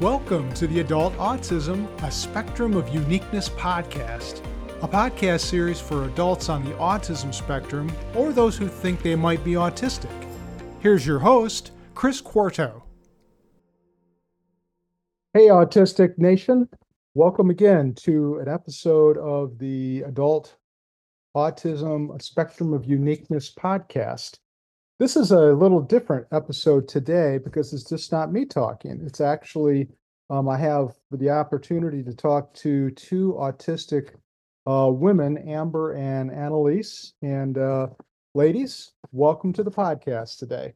Welcome to the Adult Autism, a Spectrum of Uniqueness podcast, a podcast series for adults on the autism spectrum or those who think they might be autistic. Here's your host, Chris Quarto. Hey, Autistic Nation. Welcome again to an episode of the Adult Autism, a Spectrum of Uniqueness podcast. This is a little different episode today because it's just not me talking. It's actually, um, I have the opportunity to talk to two autistic uh, women, Amber and Annalise. And uh, ladies, welcome to the podcast today.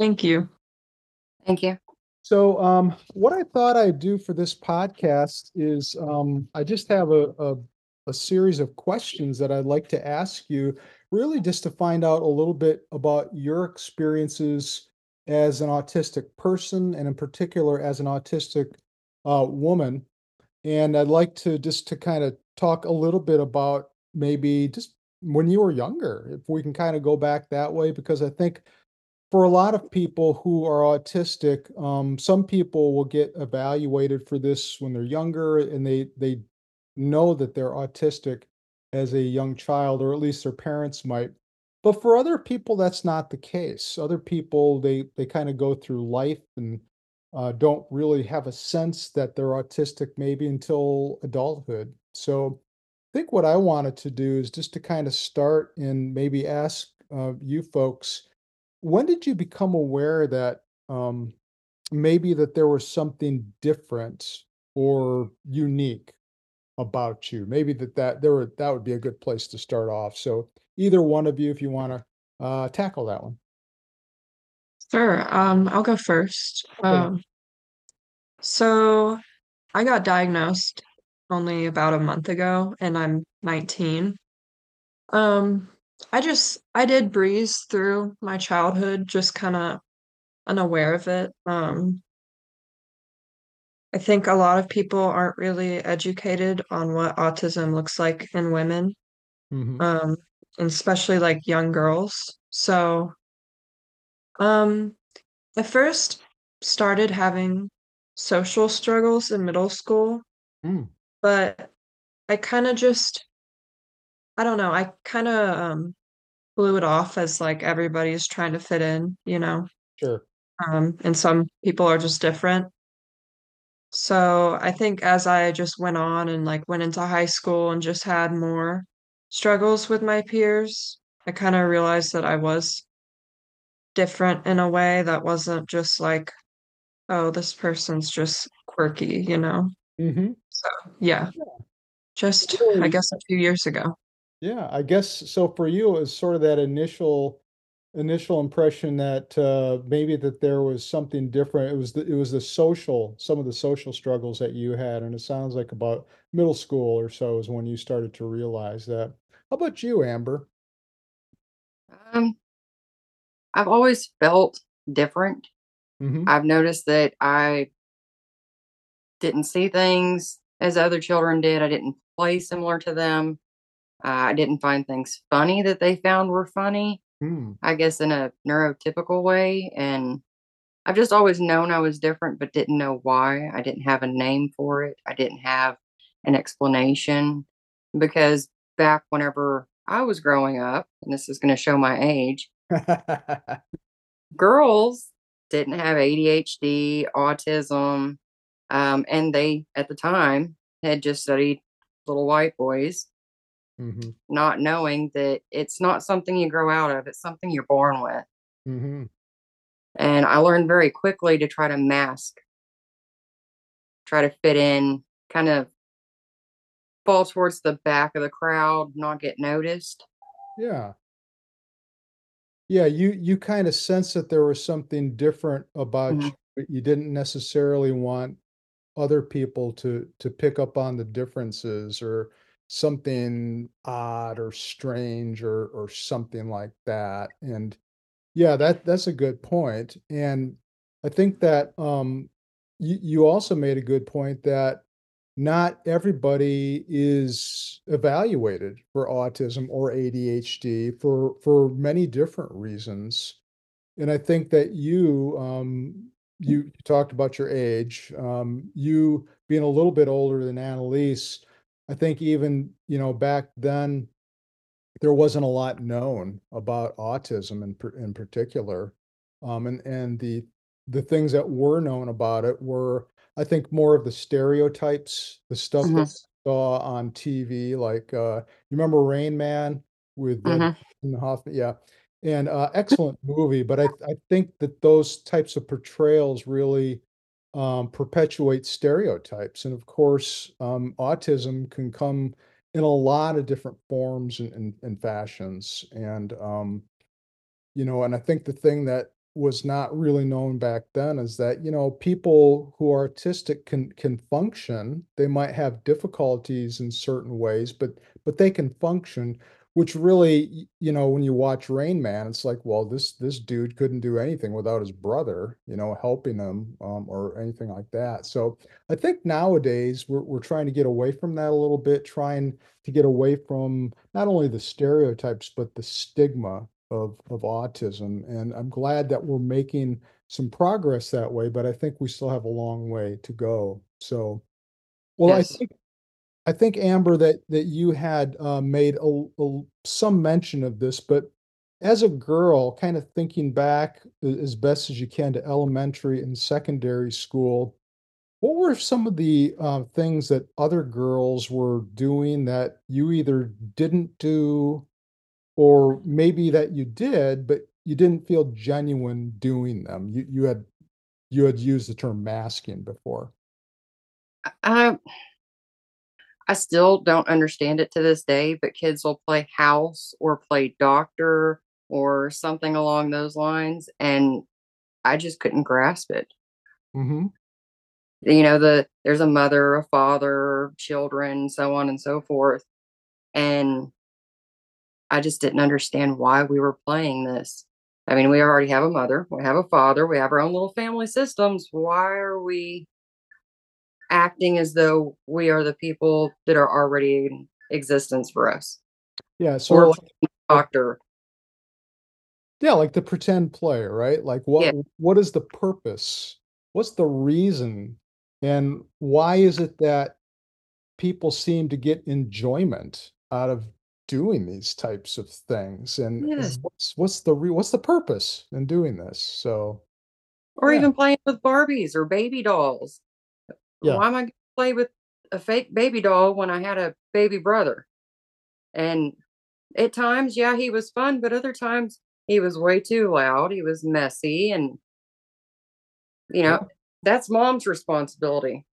Thank you. Thank you. So, um, what I thought I'd do for this podcast is um, I just have a, a, a series of questions that I'd like to ask you really just to find out a little bit about your experiences as an autistic person and in particular as an autistic uh, woman. And i'd like to just to kind of talk a little bit about maybe just when you were younger if we can kind of go back that way because i think for a lot of people who are autistic um, some people will get evaluated for this when they're younger and they they know that they're autistic as a young child, or at least their parents might. But for other people, that's not the case. Other people, they they kind of go through life and uh, don't really have a sense that they're autistic maybe until adulthood. So I think what I wanted to do is just to kind of start and maybe ask uh, you folks, when did you become aware that um, maybe that there was something different or unique about you. Maybe that that there were that would be a good place to start off. So either one of you, if you want to uh, tackle that one. Sure. Um, I'll go first. Um, so I got diagnosed only about a month ago, and I'm 19. Um, I just I did breeze through my childhood, just kind of unaware of it. Um, I think a lot of people aren't really educated on what autism looks like in women, hmm um, and especially like young girls. So, um, I first started having social struggles in middle school, Mm, but I kind of just, I don't know, I kind of um, blew it off as like everybody's trying to fit in, you know, sure. um, and some people are just different. So I think as I just went on and like went into high school and just had more struggles with my peers, I kind of realized that I was different in a way that wasn't just like, oh, this person's just quirky, you know? hmm So yeah, just I guess a few years ago. yeah. I guess so. For you, it was sort of that initial initial impression that uh, maybe that there was something different. It was the it was the social some of the social struggles that you had, and it sounds like about middle school or so is when you started to realize that. How about you, Amber? Um, I've always felt different. hmm I've noticed that I didn't see things as other children did. I didn't play similar to them. Uh, I didn't find things funny that they found were funny, Mm, I guess in a neurotypical way. And I've just always known I was different, but didn't know why. I didn't have a name for it. I didn't have an explanation because back whenever I was growing up, and this is going to show my age, girls didn't have ADHD, autism, um, and they at the time had just studied little white boys, hmm not knowing that it's not something you grow out of, it's something you're born with. hmm And I learned very quickly to try to mask, try to fit in, kind of fall towards the back of the crowd, not get noticed. Yeah. Yeah, you you kind of sense that there was something different about you, Mhm. but you didn't necessarily want other people to to pick up on the differences or something odd or strange or or something like that. And yeah, that that's a good point. And I think that um you you also made a good point that not everybody is evaluated for autism or ADHD for for many different reasons. And I think that you um you you talked about your age. Um, you being a little bit older than Annalise, I think even, you know, back then, there wasn't a lot known about autism in in particular. Um, and and the the things that were known about it were, I think, more of the stereotypes, the stuff that Mhm. we saw on TV, like uh, you remember Rain Man with. Dustin Hoffman, yeah, and uh, excellent movie. But I I think that those types of portrayals really um, perpetuate stereotypes, and of course, um, autism can come in a lot of different forms and, and, and fashions. And um, you know, and I think the thing that was not really known back then is that, you know, people who are autistic can can function. They might have difficulties in certain ways, but but they can function, which really, you know, when you watch Rain Man, it's like, well, this this dude couldn't do anything without his brother, you know, helping him um, or anything like that. So I think nowadays we're we're trying to get away from that a little bit, trying to get away from not only the stereotypes, but the stigma of of autism. And I'm glad that we're making some progress that way, but I think we still have a long way to go. So, well, I think I think Amber that that you had uh, made a, a- some mention of this, but as a girl, kind of thinking back as best as you can to elementary and secondary school, what were some of the uh, things that other girls were doing that you either didn't do or maybe that you did, but you didn't feel genuine doing them? You you had you had used the term masking before. I I still don't understand it to this day, but kids will play house or play doctor or something along those lines, and I just couldn't grasp it. hmm You know, the there's a mother, a father, children, so on and so forth, and I just didn't understand why we were playing this. I mean, we already have a mother, we have a father, we have our own little family systems. Why are we acting as though we are the people that are already in existence for us? Yeah. So Or like, doctor. yeah, like the pretend player, right? Like Yeah. what what is the purpose? What's the reason? And why is it that people seem to get enjoyment out of doing these types of things? And, and Yes. what's what's the re- what's the purpose in doing this? So Or Yeah. even playing with Barbies or baby dolls. Yeah. Why am I gonna play with a fake baby doll when I had a baby brother? And at times, yeah, he was fun, but other times he was way too loud. He was messy, and you Yeah. know that's mom's responsibility.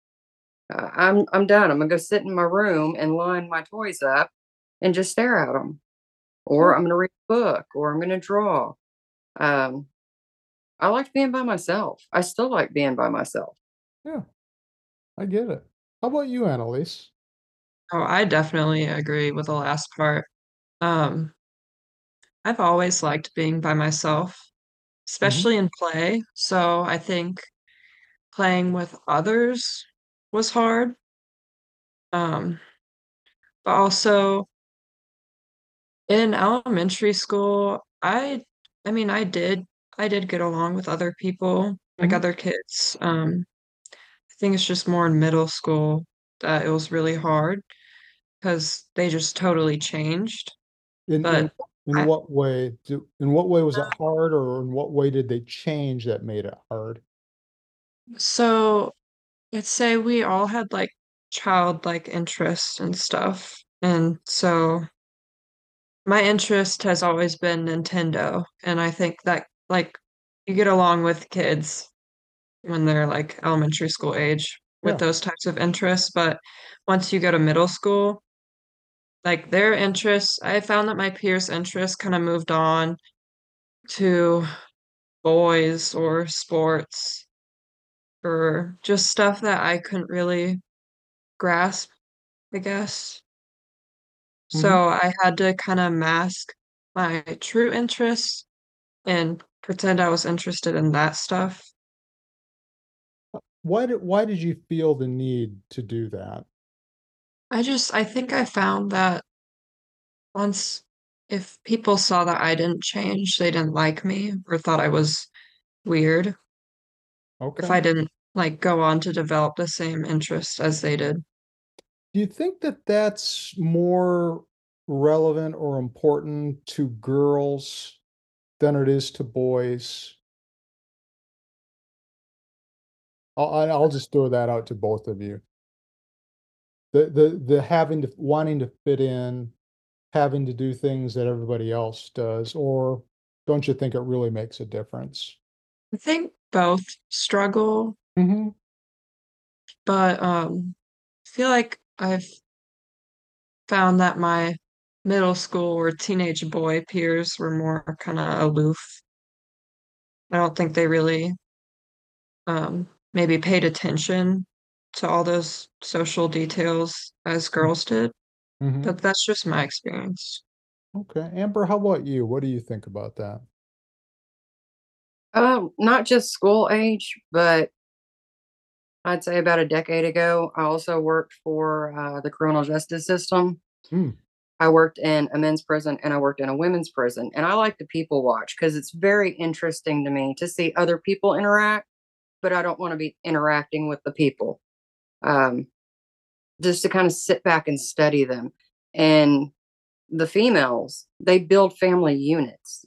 Uh, I'm I'm done. I'm gonna go sit in my room and line my toys up and just stare at them, or I'm gonna read a book, or I'm gonna draw. Um, I liked being by myself. I still like being by myself. yeah, I get it. How about you, Annalise? Oh, I definitely agree with the last part. Um, I've always liked being by myself, hmm especially in play. So I think playing with others was hard. Um, but also in elementary school, I I mean, I did I did get along with other people, like hmm other kids. Um, think it's just more in middle school that it was really hard because they just totally changed. In in But in I what way do in what way was it uh hard, or in what way did they change that made it hard? so let's say we all had like childlike interests and stuff. And so my interest has always been Nintendo. And I think that like you get along with kids when they're like elementary school age with Yeah. those types of interests. But once you go to middle school, like their interests, I found that my peers' interests kind of moved on to boys or sports or just stuff that I couldn't really grasp, I guess. hmm So I had to kind of mask my true interests and pretend I was interested in that stuff. Why did why did you feel the need to do that? I just I think I found that once if people saw that I didn't change, they didn't like me or thought I was weird. Okay. if I didn't like go on to develop the same interest as they did. Do you think that that's more relevant or important to girls than it is to boys? I'll, I- I'll just throw that out to both of you. The, the, the having to, wanting to fit in, having to do things that everybody else does, or don't you think it really makes a difference? I think both struggle, Mm-hmm. but um I feel like I've found that my middle school or teenage boy peers were more kind of aloof. I don't think they really um maybe paid attention to all those social details as girls did, Mm-hmm. but that's just my experience. Okay. Amber, how about you? What do you think about that? Um, not just school age, but I'd say about a decade ago, I also worked for uh, the criminal justice system. Mm. I worked in a men's prison and I worked in a women's prison. And I like to people watch because it's very interesting to me to see other people interact, but I don't want to be interacting with the people. Um, just to kind of sit back and study them. And the females, they build family units.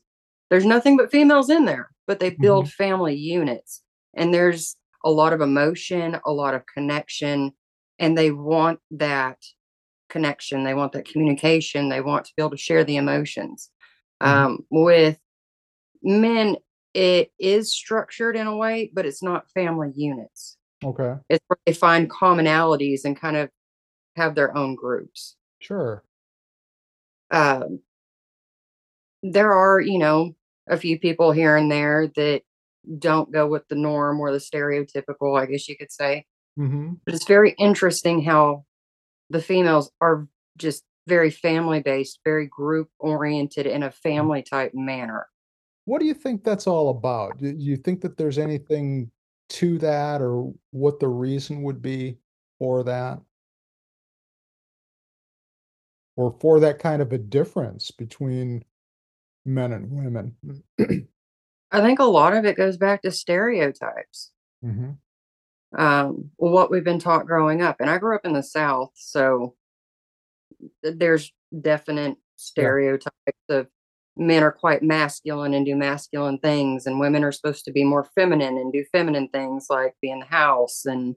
There's nothing but females in there, but they build family units. And there's a lot of emotion, a lot of connection, and they want that connection. They want that communication. They want to be able to share the emotions. Mhm. Um, with men, it is structured in a way, but it's not family units. Okay. It's where they find commonalities and kind of have their own groups. Sure. Um, there are, you know, a few people here and there that don't go with the norm or the stereotypical, I guess you could say. Mm-hmm. But it's very interesting how the females are just very family based, very group oriented in a family type manner. What do you think that's all about? Do you think that there's anything to that or what the reason would be for that? Or for that kind of a difference between men and women? I think a lot of it goes back to stereotypes. Mm-hmm. um, what we've been taught growing up. And I grew up in the South, so there's definite stereotypes of men are quite masculine and do masculine things, and women are supposed to be more feminine and do feminine things like be in the house and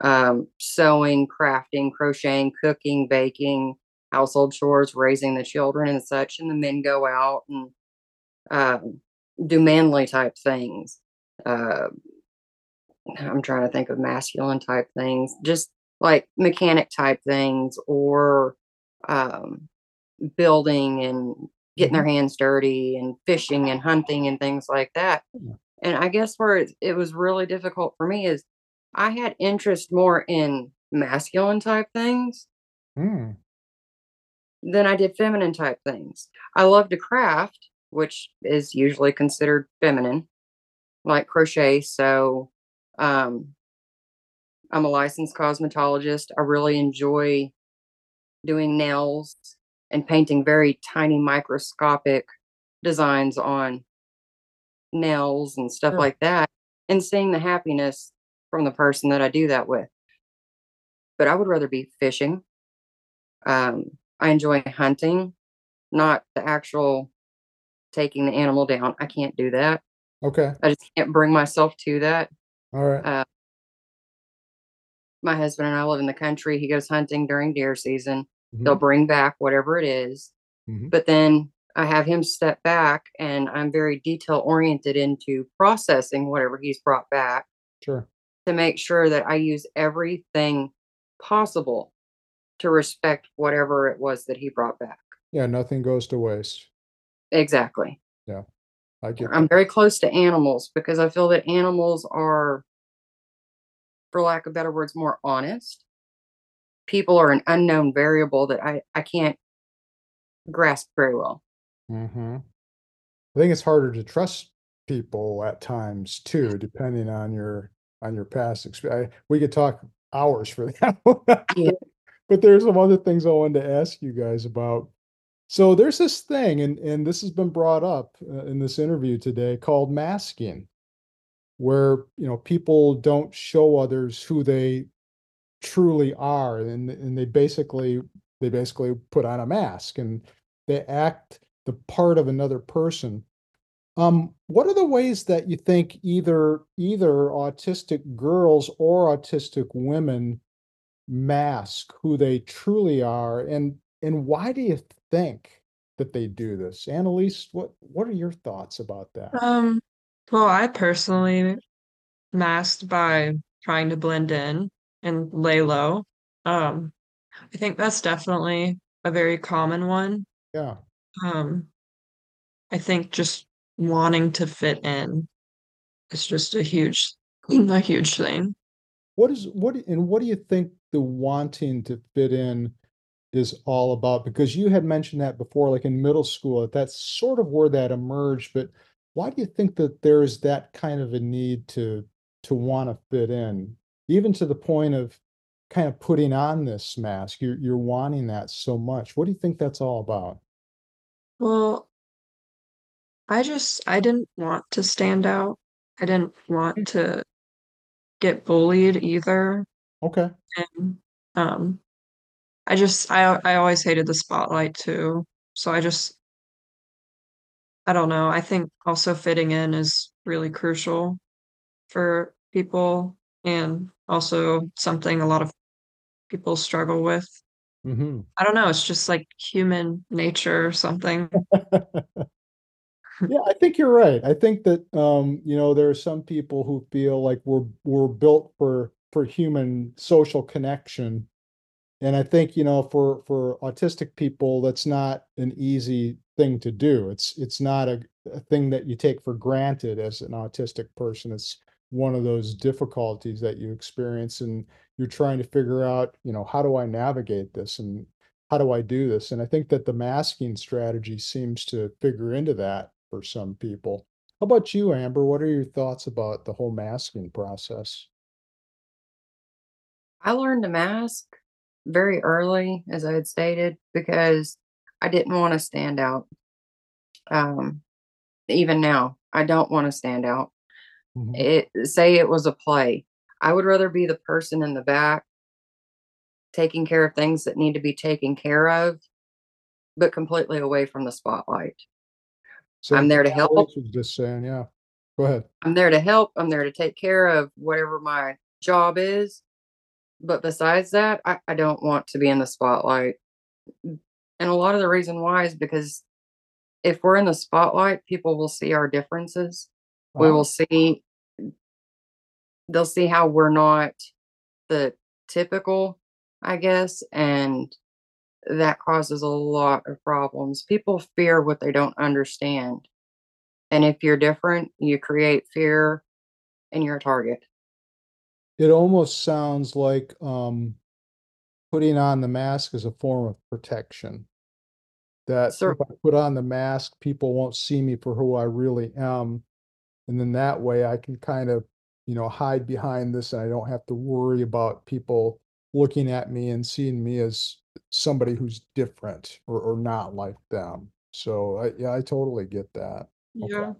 um, sewing, crafting, crocheting, cooking, baking, household chores, raising the children, and such. And the men go out and um, do manly type things. Uh, I'm trying to think of masculine type things, just like mechanic type things or um, building and getting their hands dirty and fishing and hunting and things like that. And I guess where it, it was really difficult for me is I had interest more in masculine type things Mm, than I did feminine type things. I love to craft, which is usually considered feminine, like crochet. So, um, I'm a licensed cosmetologist. I really enjoy doing nails and painting very tiny microscopic designs on nails and stuff Sure. like that, and seeing the happiness from the person that I do that with. But I would rather be fishing. Um, I enjoy hunting, not the actual taking the animal down. I can't do that. okay. I just can't bring myself to that. All right. Uh, my husband and I live in the country. He goes hunting during deer season. They'll Mhm, bring back whatever it is. mhm. But then I have him step back and I'm very detail oriented into processing whatever he's brought back Sure. to make sure that I use everything possible to respect whatever it was that he brought back. Yeah, nothing goes to waste. Exactly. Yeah. I get I'm that. very close to animals because I feel that animals are, for lack of better words, more honest. People are an unknown variable that I, I can't grasp very well. Mm-hmm. I think it's harder to trust people at times too, depending on your on your past experience. We could talk hours for that. one. Yeah. But there's some other things I wanted to ask you guys about. So there's this thing, and and this has been brought up uh, in this interview today called masking. where, you know, people don't show others who they truly are, and and they basically they basically put on a mask and they act the part of another person. Um, what are the ways that you think either either autistic girls or autistic women mask who they truly are, and and why do you think that they do this? Annalise, what what are your thoughts about that? Um, well, I personally masked by trying to blend in and lay low. Um, I think that's definitely a very common one. Yeah. Um, I think just wanting to fit in is just a huge a huge thing. What is what and what do you think the wanting to fit in is all about? Because you had mentioned that before, like in middle school, that that's sort of where that emerged, but why do you think that there's that kind of a need to to want to fit in, even to the point of kind of putting on this mask? You're you're wanting that so much. What do you think that's all about? Well, I just I didn't want to stand out. I didn't want to get bullied either. Okay. And um I just I I always hated the spotlight too. So I just I don't know. I think also fitting in is really crucial for people and also something a lot of people struggle with. hmm I don't know, it's just like human nature or something. Yeah, I think you're right. I think that um, you know, there are some people who feel like we're we're built for for human social connection. And I think, you know, for for autistic people, that's not an easy thing to do. It's it's not a, a thing that you take for granted as an autistic person. It's one of those difficulties that you experience and you're trying to figure out, you know, how do I navigate this and how do I do this? And I think that the masking strategy seems to figure into that for some people. How about you, Amber? What are your thoughts about the whole masking process? I learned to mask very early, as I had stated, because I didn't want to stand out. Um, even now, I don't want to stand out. Mhm. It say it was a play. I would rather be the person in the back taking care of things that need to be taken care of, but completely away from the spotlight. Same I'm there to help. Was just saying, yeah. Go ahead. I'm there to help. I'm there to take care of whatever my job is. But besides that, I, I don't want to be in the spotlight. And a lot of the reason why is because if we're in the spotlight, people will see our differences. We will see, they'll see how we're not the typical, I guess. And that causes a lot of problems. People fear what they don't understand. And if you're different, you create fear and you're a target. It almost sounds like um putting on the mask is a form of protection. That if I put on the mask, people won't see me for who I really am. And then that way I can kind of, you know, hide behind this and I don't have to worry about people looking at me and seeing me as somebody who's different or, or not like them. So I, yeah, I totally get that. Okay. Yeah.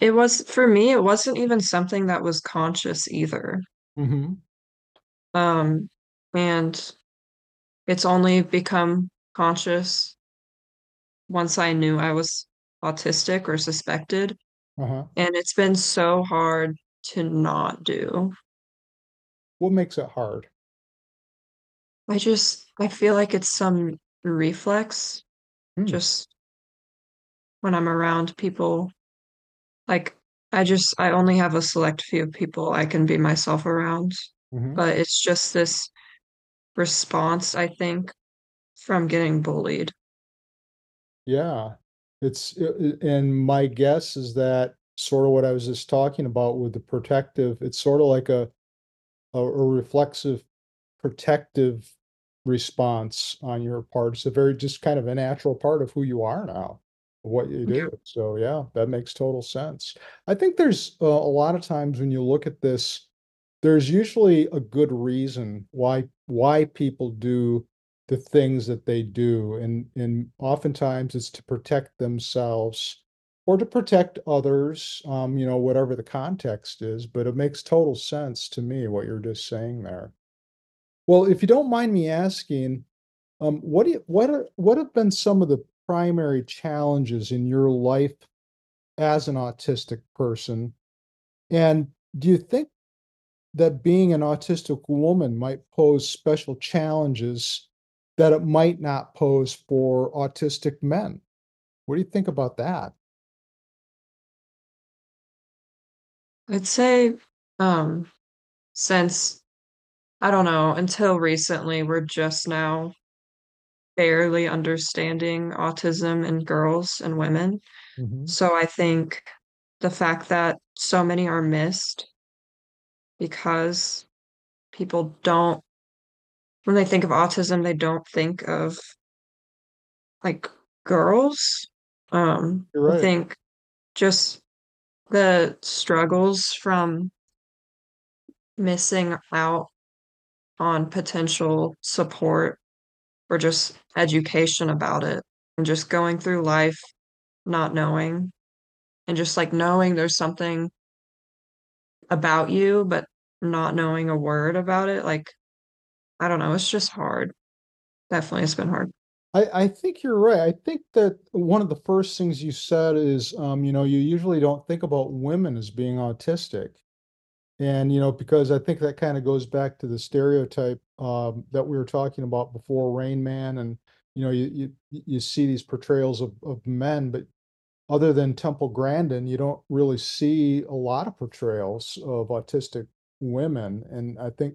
It was for me, it wasn't even something that was conscious either. hmm Um, and it's only become conscious once I knew I was autistic or suspected, Uh-huh. and it's been so hard to not do. What makes it hard? I just I feel like it's some reflex Hmm. just when I'm around people. Like I just I only have a select few people I can be myself around, Mhm. but it's just this response, I think, from getting bullied. Yeah, it's uh, uh, and my guess is that sort of what I was just talking about with the protective, it's sort of like a a, a reflexive protective response on your part. It's a very just kind of a natural part of who you are now, what you Yeah. do. So yeah, that makes total sense. I think there's uh, a lot of times when you look at this, there's usually a good reason why why people do the things that they do, and and oftentimes it's to protect themselves or to protect others, um, you know, whatever the context is, but it makes total sense to me what you're just saying there. Well, if you don't mind me asking, um, what do you, what are, what have been some of the primary challenges in your life as an autistic person? And do you think that being an autistic woman might pose special challenges that it might not pose for autistic men? What do you think about that? I'd say, um, since I don't know, until recently, we're just now barely understanding autism in girls and women. Mhm. So I think the fact that so many are missed because people don't when they think of autism, they don't think of like girls. Um, You're I think just the struggles from missing out on potential support or just education about it and just going through life not knowing and just like knowing there's something about you but not knowing a word about it like I don't know it's just hard definitely it's been hard I, I think you're right. I think that one of the first things you said is, um, you know, you usually don't think about women as being autistic. And, you know, because I think that kind of goes back to the stereotype um, that we were talking about before, Rain Man, and you know, you you you see these portrayals of of men, but other than Temple Grandin, you don't really see a lot of portrayals of autistic women. And I think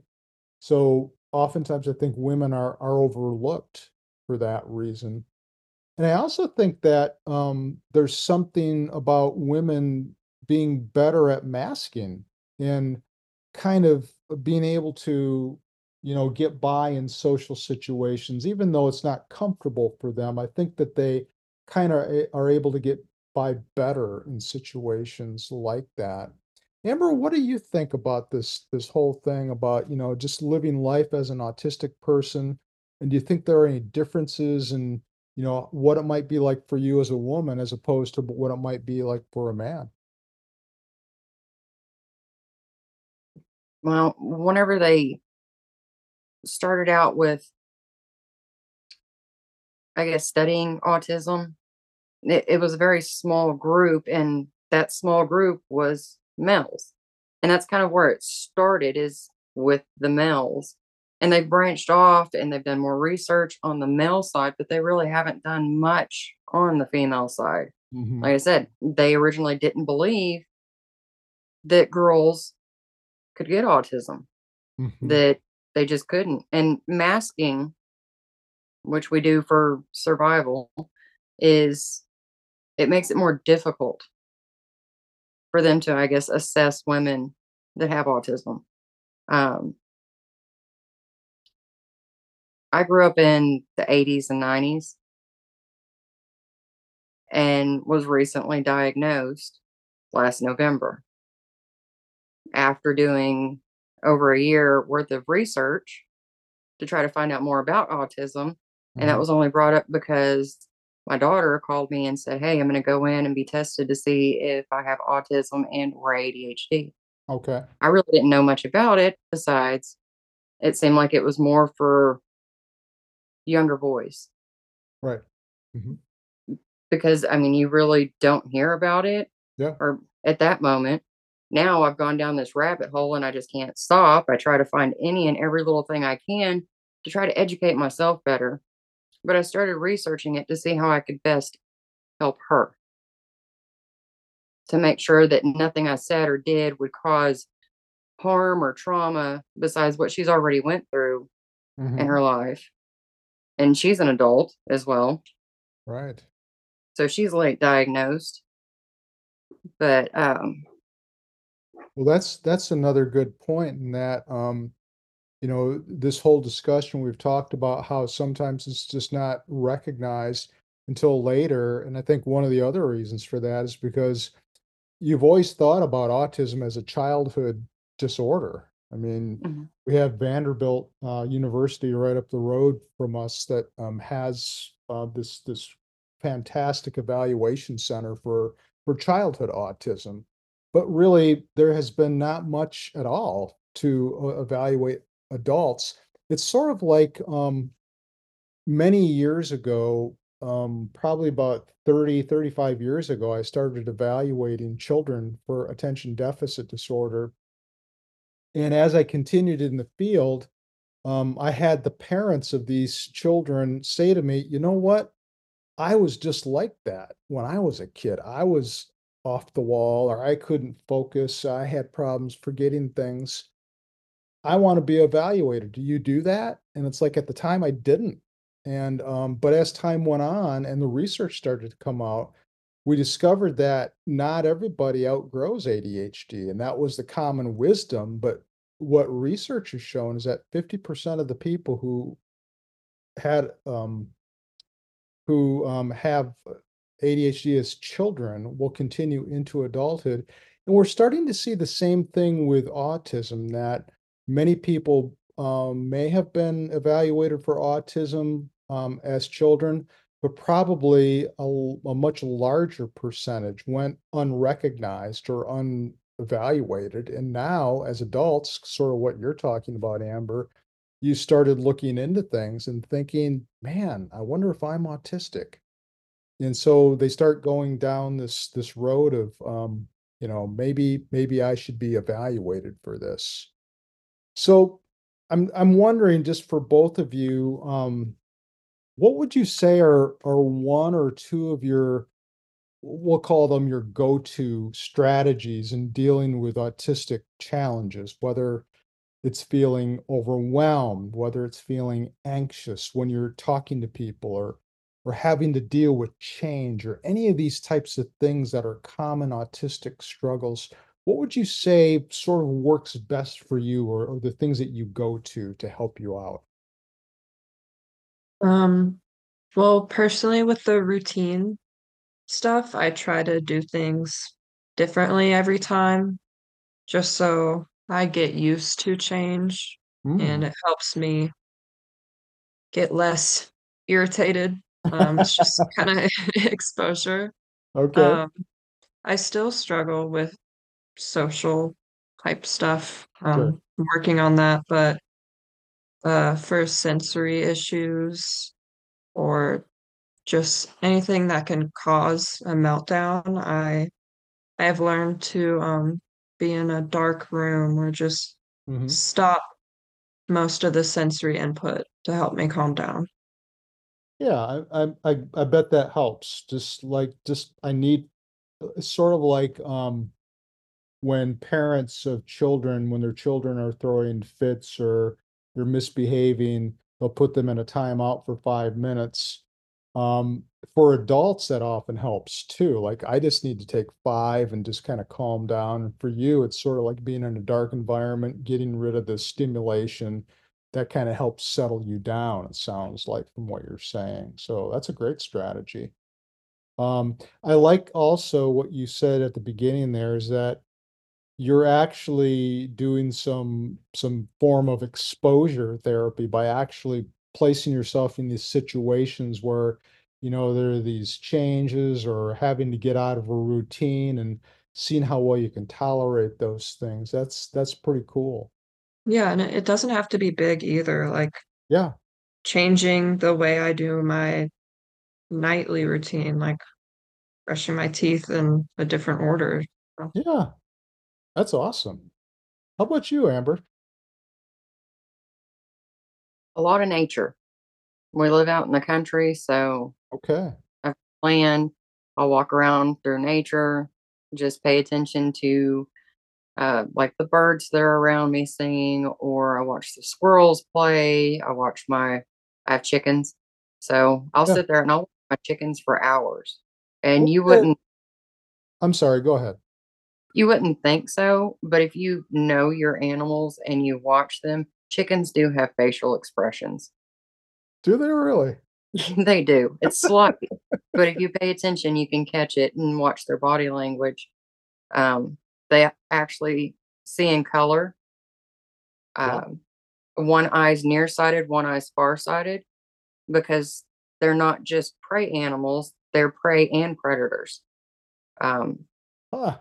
so oftentimes I think women are are overlooked for that reason. And I also think that um, there's something about women being better at masking and kind of being able to, you know, get by in social situations, even though it's not comfortable for them. I think that they kind of are able to get by better in situations like that. Amber, what do you think about this this whole thing about, you know, just living life as an autistic person? And do you think there are any differences in, you know, what it might be like for you as a woman as opposed to what it might be like for a man? Well, whenever they started out with, I guess, studying autism, it, it was a very small group, and that small group was males. And that's kind of where it started is with the males. And they've branched off and they've done more research on the male side, but they really haven't done much on the female side. Mhm, Like I said, they originally didn't believe that girls could get autism, mhm, that they just couldn't. And masking, which we do for survival, is it makes it more difficult for them to, I guess, assess women that have autism. Um, I grew up in the 80s and 90s and was recently diagnosed last November after doing over a year worth of research to try to find out more about autism. And that mhm. was only brought up because my daughter called me and said, Hey, I'm going to go in and be tested to see if I have autism and or ADHD. Okay, I really didn't know much about it besides it seemed like it was more for younger boys right. Mhm, because I mean, you really don't hear about it yeah, or at that moment. Now I've gone down this rabbit hole and I just can't stop. I try to find any and every little thing I can to try to educate myself better. But I started researching it to see how I could best help her to make sure that nothing I said or did would cause harm or trauma besides what she's already went through in mhm, her life. And she's an adult as well. right. So she's late diagnosed. But um Well, that's that's another good point in that, um, you know, this whole discussion we've talked about how sometimes it's just not recognized until later. And I think one of the other reasons for that is because you've always thought about autism as a childhood disorder. I mean, mhm, we have Vanderbilt uh, University right up the road from us that um, has uh, this this fantastic evaluation center for for childhood autism. But really, there has been not much at all to uh, evaluate adults. It's sort of like um, many years ago, um, probably about 30, 35 years ago, I started evaluating children for attention deficit disorder. And as I continued in the field, um, I had the parents of these children say to me, you know what? I was just like that when I was a kid. I was off the wall or I couldn't focus. I had problems forgetting things. I want to be evaluated. Do you do that? And it's like at the time I didn't. And um, but as time went on and the research started to come out, we discovered that not everybody outgrows ADHD, and that was the common wisdom. But what research has shown is that 50% of the people who had um, who um, have ADHD as children will continue into adulthood. And we're starting to see the same thing with autism that many people um, may have been evaluated for autism um, as children, but probably a, a much larger percentage went unrecognized or unevaluated. And now, as adults, sort of what you're talking about, Amber, you started looking into things and thinking, man, I wonder if I'm autistic. And so they start going down this this road of um, you know, maybe maybe I should be evaluated for this. So I'm I'm wondering just for both of you, um, what would you say are are one or two of your we'll call them your go-to strategies in dealing with autistic challenges, whether it's feeling overwhelmed, whether it's feeling anxious when you're talking to people or or having to deal with change or any of these types of things that are common autistic struggles, what would you say sort of works best for you or, or the things that you go to to help you out? Um, well, personally, with the routine stuff, I try to do things differently every time just so I get used to change and Mm, it helps me get less irritated. Um, it's just kind of exposure. okay, Um, I still struggle with social type stuff. Um, I'm working on that, but uh, for sensory issues or just anything that can cause a meltdown, I I have learned to um, be in a dark room or just hmm stop most of the sensory input to help me calm down. Yeah, I, I I I bet that helps. Just like just I need sort of like um when parents of children, when their children are throwing fits or they're misbehaving, they'll put them in a timeout for five minutes. Um, for adults, that often helps too. Like I just need to take five and just kind of calm down. For you, it's sort of like being in a dark environment, getting rid of the stimulation that kind of helps settle you down, it sounds like from what you're saying. So that's a great strategy. Um, I like also what you said at the beginning there is that you're actually doing some some form of exposure therapy by actually placing yourself in these situations where, you know, there are these changes or having to get out of a routine and seeing how well you can tolerate those things. That's that's pretty cool. Yeah, and it, doesn't have to be big either. Like Yeah, changing the way I do my nightly routine, like brushing my teeth in a different order. Yeah, that's awesome. How about you, Amber? A lot of nature. We live out in the country, so Okay. I plan. I'll walk around through nature, just pay attention to uh, like the birds that are around me singing, or I watch the squirrels play. I watch my, I have chickens. So I'll Yeah. sit there and I'll watch my chickens for hours. And you the wouldn't I'm sorry, go ahead. You wouldn't think so, but if you know your animals and you watch them, chickens do have facial expressions. Do they really? They do. It's sloppy, but if you pay attention, you can catch it and watch their body language. Um, they actually see in color. Um, one eye's nearsighted, one eye's farsighted, because they're not just prey animals; they're prey and predators. Um, Huh.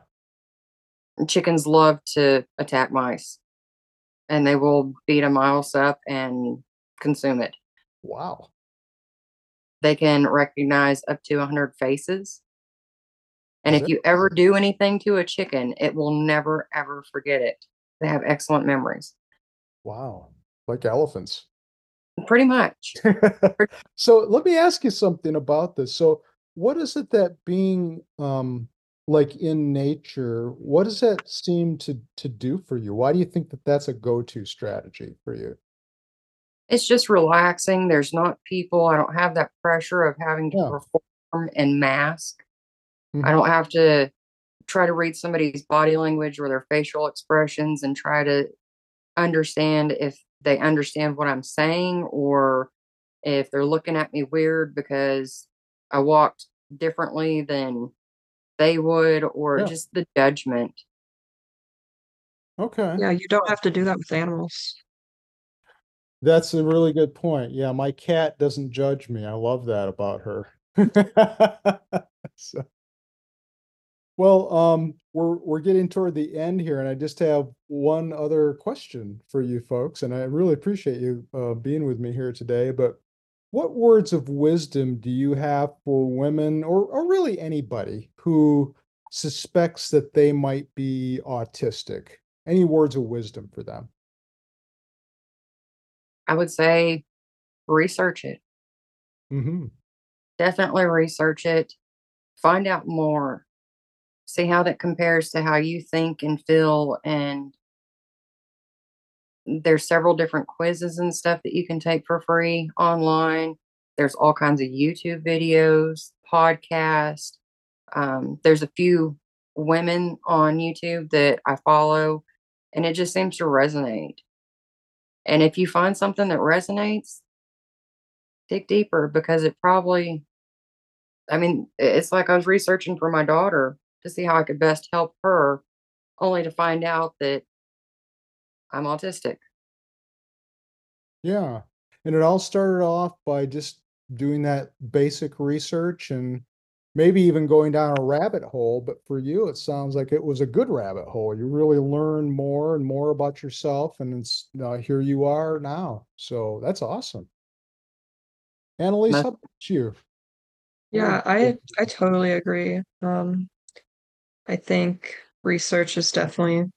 Chickens love to attack mice and they will beat a mouse up and consume it. Wow. They can recognize up to 100 faces. And Is if it? you ever do anything to a chicken, it will never, ever forget it. They have excellent memories. Wow. Like elephants. Pretty much. so let me ask you something about this. So what is it that being um like in nature, what does that seem to to do for you? Why do you think that that's a go-to strategy for you? It's just relaxing. There's not people. I don't have that pressure of having to Yeah. perform and mask. I Mhm. don't have to try to read somebody's body language or their facial expressions and try to understand if they understand what I'm saying or if they're looking at me weird because I walked differently than they would or Yeah. just the judgment. Okay. Yeah, you don't have to do that with animals. That's a really good point. Yeah, my cat doesn't judge me. I love that about her. So well, um, we're we're getting toward the end here, and I just have one other question for you folks, and I really appreciate you uh, being with me here today. But what words of wisdom do you have for women, or or really anybody who suspects that they might be autistic? Any words of wisdom for them? I would say research it. hmm Definitely research it. Find out more. See how that compares to how you think and feel and there's several different quizzes and stuff that you can take for free online. There's all kinds of YouTube videos, podcasts. Um, there's a few women on YouTube that I follow, and it just seems to resonate. And if you find something that resonates, dig deeper because it probably, I mean, it's like I was researching for my daughter to see how I could best help her, only to find out that I'm autistic. Yeah. And it all started off by just doing that basic research and maybe even going down a rabbit hole. But for you, it sounds like it was a good rabbit hole. You really learn more and more about yourself, and it's uh, here you are now. So that's awesome. Annalise, Most how about you? Yeah, I I totally agree. Um, I think research is definitely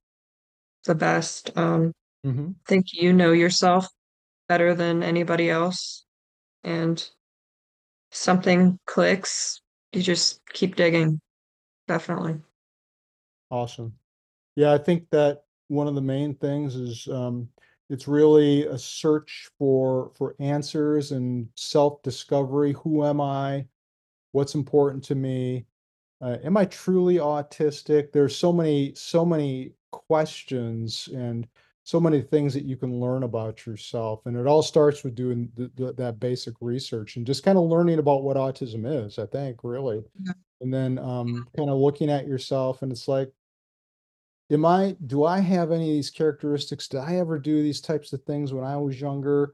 the best. Um, Mhm. I think you know yourself better than anybody else, and something clicks, you just keep digging. Definitely. Awesome. Yeah, I think that one of the main things is um, it's really a search for for answers and self-discovery. Who am I? What's important to me? Uh, am I truly autistic? There's so many so many questions and so many things that you can learn about yourself, and it all starts with doing th th that basic research and just kind of learning about what autism is. I think really, Yeah. and then um, kind of looking at yourself, and it's like Am I do I have any of these characteristics? Did I ever do these types of things when I was younger?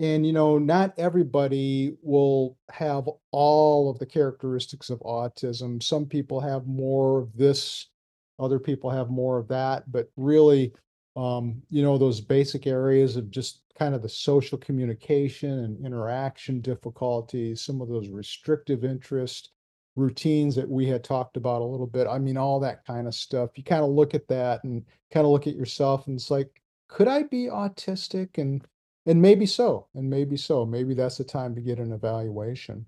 And, you know, not everybody will have all of the characteristics of autism. Some people have more of this, other people have more of that, but really, um, you know, those basic areas of just kind of the social communication and interaction difficulties, some of those restrictive interest routines that we had talked about a little bit. I mean, all that kind of stuff. You kind of look at that and kind of look at yourself and it's like, could I be autistic? And and maybe so, and maybe so. Maybe that's the time to get an evaluation.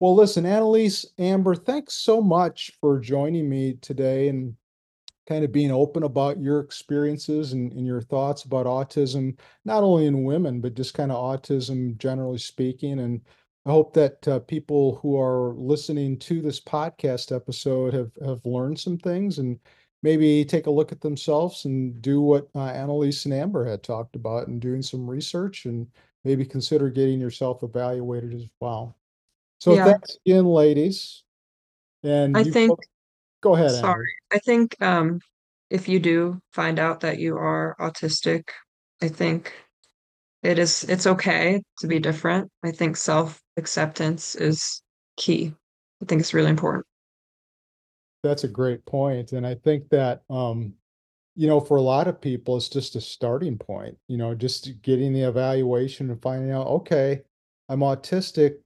Well, listen, Annalise, Amber, thanks so much for joining me today and kind of being open about your experiences and, and your thoughts about autism, not only in women, but just kind of autism generally speaking. And I hope that uh, people who are listening to this podcast episode have have learned some things and maybe take a look at themselves and do what uh, Annalise and Amber had talked about and doing some research and maybe consider getting yourself evaluated as well. So Yeah. thanks again, ladies. And I you think folks- go ahead, sorry. Amber. I think um if you do find out that you are autistic, I think it is it's okay to be different. I think self-acceptance is key. I think it's really important. That's a great point, and I think that, um, you know, for a lot of people, it's just a starting point, you know, just getting the evaluation and finding out, okay, I'm autistic,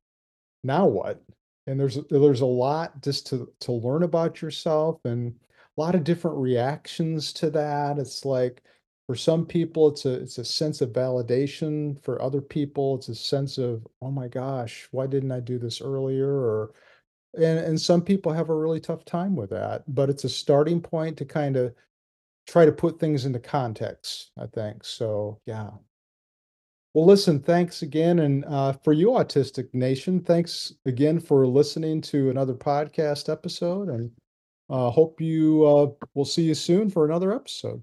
now what? And there's there's a lot just to to learn about yourself and a lot of different reactions to that. It's like for some people it's a it's a sense of validation, for other people it's a sense of, "Oh my gosh, why didn't I do this earlier?" Or and and some people have a really tough time with that, but it's a starting point to kinda try to put things into context, I think. So, yeah. Well, listen, thanks again. And uh, for you, Autistic Nation, thanks again for listening to another podcast episode. And uh, hope you uh, will see you soon for another episode.